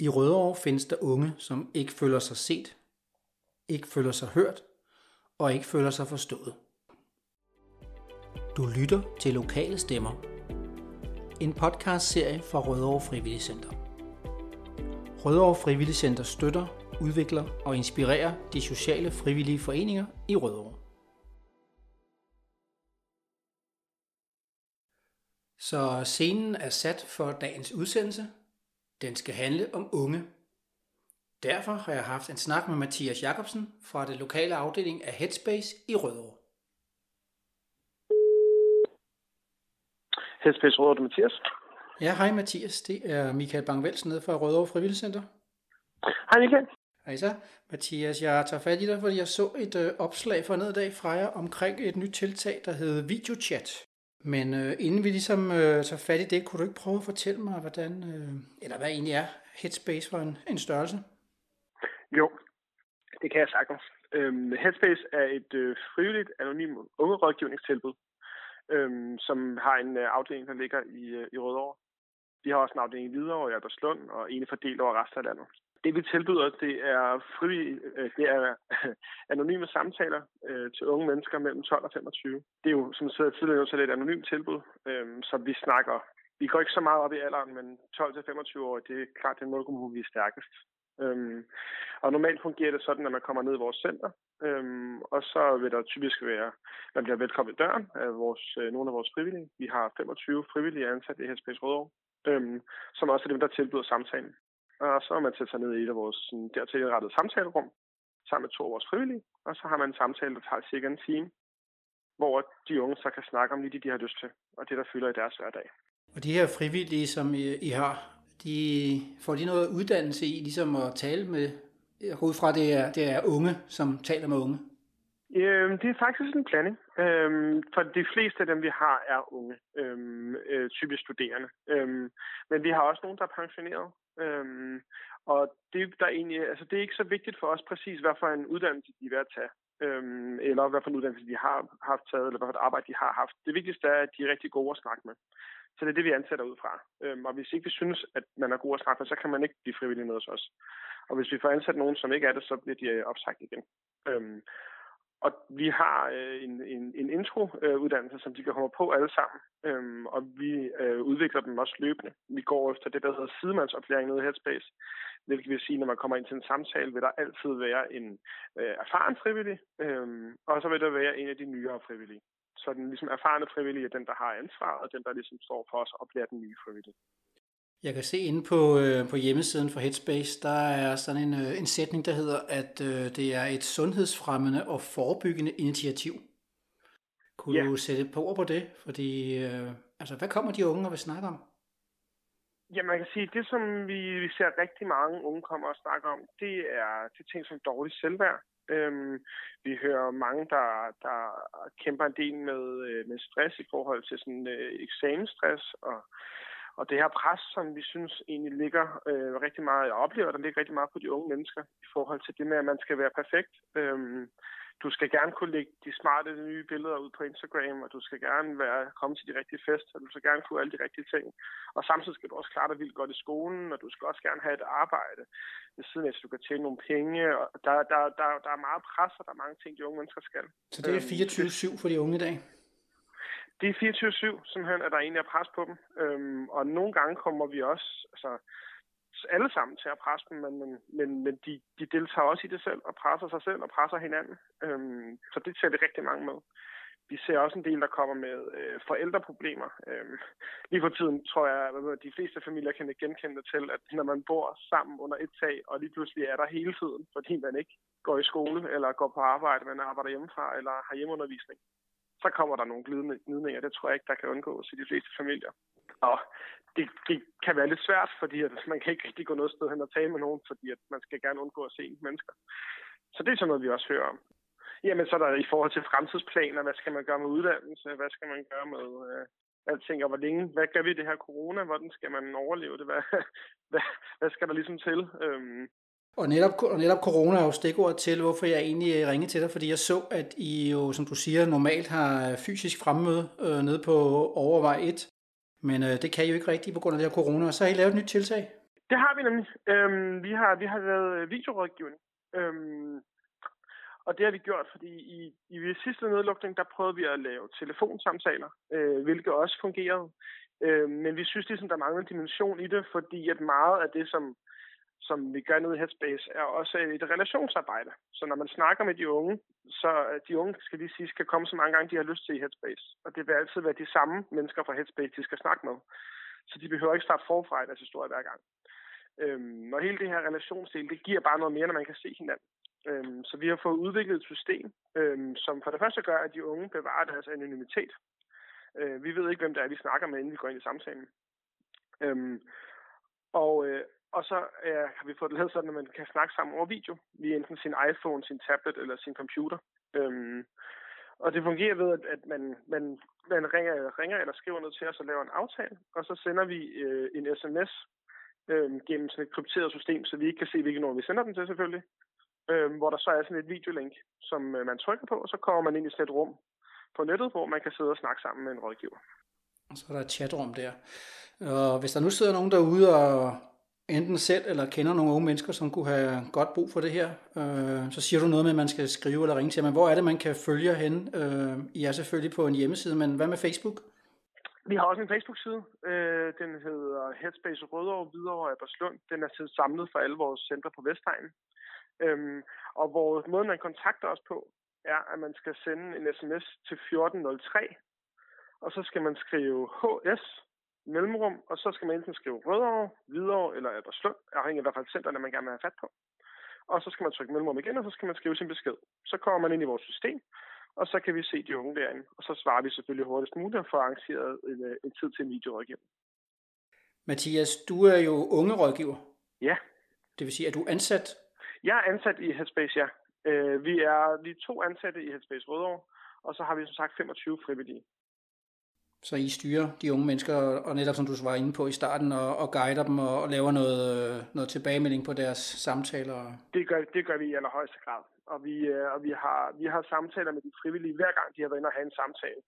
I Rødovre findes der unge, som ikke føler sig set, ikke føler sig hørt og ikke føler sig forstået. Du lytter til Lokale Stemmer, en podcastserie fra Rødovre Frivillig Center. Rødovre Frivillig Center støtter, udvikler og inspirerer de sociale frivillige foreninger i Rødovre. Så scenen er sat for dagens udsendelse. Den skal handle om unge. Derfor har jeg haft en snak med Mathias Jacobsen fra det lokale afdeling af Headspace i Rødovre. Headspace Rødovre, Mathias. Ja, hej Mathias. Det er Michael Bangvels nede fra Rødovre Frivilligcenter. Hej Michael. Hej så. Mathias, jeg tager fat i dig, fordi jeg så et øh, opslag for ned dag fra jer omkring et nyt tiltag, der hedder videochat. Men øh, inden vi ligesom øh, tager fat i det, kunne du ikke prøve at fortælle mig, hvordan, øh, eller hvad egentlig er Headspace for en, en størrelse? Jo, det kan jeg sagtens. Øhm, Headspace er et øh, frivilligt, anonymt ungerådgivningstilbud, øhm, som har en øh, afdeling, der ligger i, øh, i Rødovre. De har også en afdeling i Hvidovre i Albertslund, og en fordelt over resten af landet. Det vi tilbyder, det er, fri, øh, det er anonyme samtaler øh, til unge mennesker mellem 12 og 25. Det er jo, som jeg sagde tidligere, så det er et anonymt tilbud, øh, så vi snakker. Vi går ikke så meget op i alderen, men 12 til 25 år, det er klart den målgruppe, hvor vi er stærkest. Øhm, og normalt fungerer det sådan, at man kommer ned i vores center, øhm, og så vil der typisk være, man bliver velkommen i døren af vores, øh, nogle af vores frivillige. Vi har 25 frivillige ansat i Headspace Rødovre, øhm, som også er dem, der tilbyder samtalen. Og så er man sætte sig ned i et af vores sådan, dertil rettet samtalerum, sammen med to af vores frivillige, og så har man en samtale, der tager cirka en time, hvor de unge så kan snakke om lige det, de har lyst til, og det, der fylder i deres hverdag. Og de her frivillige, som I, I har, de får de noget uddannelse i, ligesom at tale med, jeg går ud fra, det er, det er unge, som taler med unge? Øhm, det er faktisk en blanding. Øhm, for de fleste af dem, vi har, er unge, øhm, øh, typisk studerende. Øhm, men vi har også nogen, der er pensioneret. Øhm, og det, der egentlig, altså, det er ikke så vigtigt for os præcis, hvad for en uddannelse de er ved at tage. Øhm, eller hvad for en uddannelse de har haft taget, eller hvad for et arbejde de har haft. Det vigtigste er, at de er rigtig gode at snakke med. Så det er det, vi ansætter ud fra. Øhm, og hvis ikke vi synes, at man er god at snakke med, så kan man ikke blive frivillig med hos os. Og hvis vi får ansat nogen, som ikke er det, så bliver de opsagt igen. Øhm, og vi har øh, en, en, en intro-uddannelse, som de kan komme på alle sammen. Øhm, og vi øh, udvikler dem også løbende. Vi går efter det, der hedder sidemandsoplæring nede i Headspace. Hvilket vil sige, når man kommer ind til en samtale, vil der altid være en øh, erfaren frivillig, øhm, og så vil der være en af de nyere frivillige. Så den ligesom erfarne frivillige er den, der har ansvaret, og den, der ligesom står for os at bliver den nye frivillige. Jeg kan se inde på, øh, på hjemmesiden for Headspace, der er sådan en, øh, en sætning, der hedder, at øh, det er et sundhedsfremmende og forebyggende initiativ. Kunne ja. du sætte på ord på det? Fordi, øh, altså, hvad kommer de unge og vil snakke om? Ja, man kan sige, det som vi, vi ser rigtig mange unge komme og snakke om, det er det ting som dårligt selvværd. Øhm, vi hører mange, der, der kæmper en del med, øh, med stress i forhold til sådan øh, eksamensstress og og det her pres, som vi synes egentlig ligger øh, rigtig meget, jeg oplever, der ligger rigtig meget på de unge mennesker i forhold til det med, at man skal være perfekt. Øhm, du skal gerne kunne lægge de smarte nye billeder ud på Instagram, og du skal gerne være komme til de rigtige fester, og du skal gerne kunne alle de rigtige ting. Og samtidig skal du også klare dig vildt godt i skolen, og du skal også gerne have et arbejde ved siden af, så du kan tjene nogle penge. Og der, der, der, der er meget pres, og der er mange ting, de unge mennesker skal. Så det er 24-7 øhm, for de unge i dag? Det er 24-7, simpelthen, at der egentlig er pres på dem. Øhm, og nogle gange kommer vi også altså, alle sammen til at presse dem, men, men, men, men de, de deltager også i det selv og presser sig selv og presser hinanden. Øhm, så det ser vi rigtig mange med. Vi ser også en del, der kommer med øh, forældreproblemer. Øhm, lige for tiden tror jeg, at de fleste familier kan genkende det til, at når man bor sammen under et tag, og lige pludselig er der hele tiden, fordi man ikke går i skole eller går på arbejde, man arbejder hjemmefra eller har hjemmeundervisning, så kommer der nogle glidninger. Det tror jeg ikke, der kan undgås i de fleste familier. Og det, det kan være lidt svært, fordi at man kan ikke rigtig gå noget sted hen og tale med nogen, fordi at man skal gerne undgå at se mennesker. Så det er sådan noget, vi også hører om. Jamen, så er der i forhold til fremtidsplaner, hvad skal man gøre med uddannelse, hvad skal man gøre med øh, alting, og hvor længe, hvad gør vi det her corona, hvordan skal man overleve det, hvad, hvad, hvad skal der ligesom til? Øhm, og netop, og netop corona er jo stikordet til, hvorfor jeg egentlig øh, ringede til dig, fordi jeg så, at I jo, som du siger, normalt har øh, fysisk fremmøde øh, nede på Overvej 1, men øh, det kan I jo ikke rigtigt på grund af det her corona, og så har I lavet et nyt tiltag. Det har vi nemlig. Øhm, vi, har, vi har lavet øh, videorådgivning. Øhm, og det har vi gjort, fordi i, i sidste nedlukning, der prøvede vi at lave telefonsamtaler, øh, hvilket også fungerede. Øh, men vi synes ligesom, der mangler en dimension i det, fordi at meget af det, som, som vi gør nede i Headspace, er også et relationsarbejde. Så når man snakker med de unge, så øh, de unge, skal lige sige, skal komme så mange gange, de har lyst til i Headspace. Og det vil altid være de samme mennesker fra Headspace, de skal snakke med. Så de behøver ikke starte forfra i deres historie hver gang. Øhm, og hele det her relationsdel, det giver bare noget mere, når man kan se hinanden. Øhm, så vi har fået udviklet et system, øhm, som for det første gør, at de unge bevarer deres anonymitet. Øh, vi ved ikke, hvem det er, vi snakker med, inden vi går ind i samtalen. Øhm, og, øh, og så øh, har vi fået det lavet sådan, at man kan snakke sammen over video, via enten sin iPhone, sin tablet eller sin computer. Øhm, og det fungerer ved, at, at man, man, man ringer, ringer eller skriver noget til os og laver en aftale, og så sender vi øh, en sms øh, gennem sådan et krypteret system, så vi ikke kan se, hvilken nummer vi sender den til selvfølgelig øh, hvor der så er sådan et videolink, som øh, man trykker på, og så kommer man ind i sådan et rum på nettet, hvor man kan sidde og snakke sammen med en rådgiver. Og så er der et chatrum der. Og hvis der nu sidder nogen derude og enten selv eller kender nogle unge mennesker, som kunne have godt brug for det her, øh, så siger du noget med, at man skal skrive eller ringe til Men hvor er det, man kan følge jer hen? Øh, I er selvfølgelig på en hjemmeside, men hvad med Facebook? Vi har også en Facebook-side. Øh, den hedder Headspace Rødovre, Hvidovre og Aberslund. Den er samlet for alle vores centre på Vestegnen. Øhm, og hvor måden, man kontakter os på, er, at man skal sende en sms til 1403, og så skal man skrive HS, mellemrum, og så skal man enten skrive Rødovre, Hvidovre eller Albertslund, afhængig af hvad for centerne man gerne vil have fat på. Og så skal man trykke mellemrum igen, og så skal man skrive sin besked. Så kommer man ind i vores system, og så kan vi se de unge derinde. Og så svarer vi selvfølgelig hurtigst muligt og får arrangeret en, øh, en tid til en videorådgivning. Mathias, du er jo unge rådgiver. Ja. Det vil sige, at du er ansat jeg er ansat i Headspace, ja. Øh, vi, er, er to ansatte i Headspace Rødovre, og så har vi som sagt 25 frivillige. Så I styrer de unge mennesker, og netop som du var inde på i starten, og, og guider dem og, og laver noget, øh, noget tilbagemelding på deres samtaler? Det gør, det gør vi i allerhøjeste grad. Og vi, øh, og vi, har, vi har samtaler med de frivillige hver gang, de har været inde og have en samtale.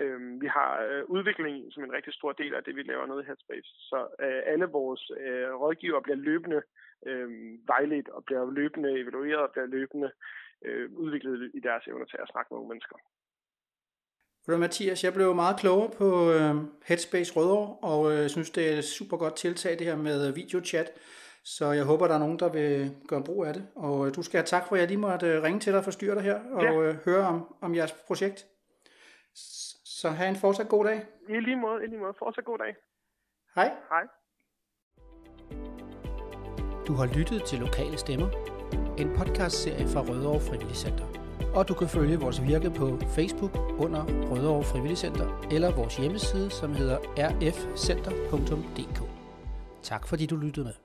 Øhm, vi har øh, udvikling som en rigtig stor del af det, vi laver noget i Headspace. Så øh, alle vores øh, rådgiver bliver løbende øh, vejledt og bliver løbende evalueret og bliver løbende øh, udviklet i deres evner til at snakke med unge mennesker. Ved Mathias, jeg blev meget klogere på øh, Headspace Rødovre, og øh, synes, det er et super godt tiltag, det her med videochat. Så jeg håber, der er nogen, der vil gøre brug af det. Og øh, du skal have tak for, at jeg lige måtte øh, ringe til dig og forstyrre dig her, og ja. øh, høre om, om jeres projekt. Så have en fortsat god dag. I lige måde, i lige måde. Fortsat god dag. Hej. Hej. Du har lyttet til Lokale Stemmer, en podcastserie fra Rødovre Frivillig Center. Og du kan følge vores virke på Facebook under Rødovre Frivilligcenter eller vores hjemmeside, som hedder rfcenter.dk. Tak fordi du lyttede med.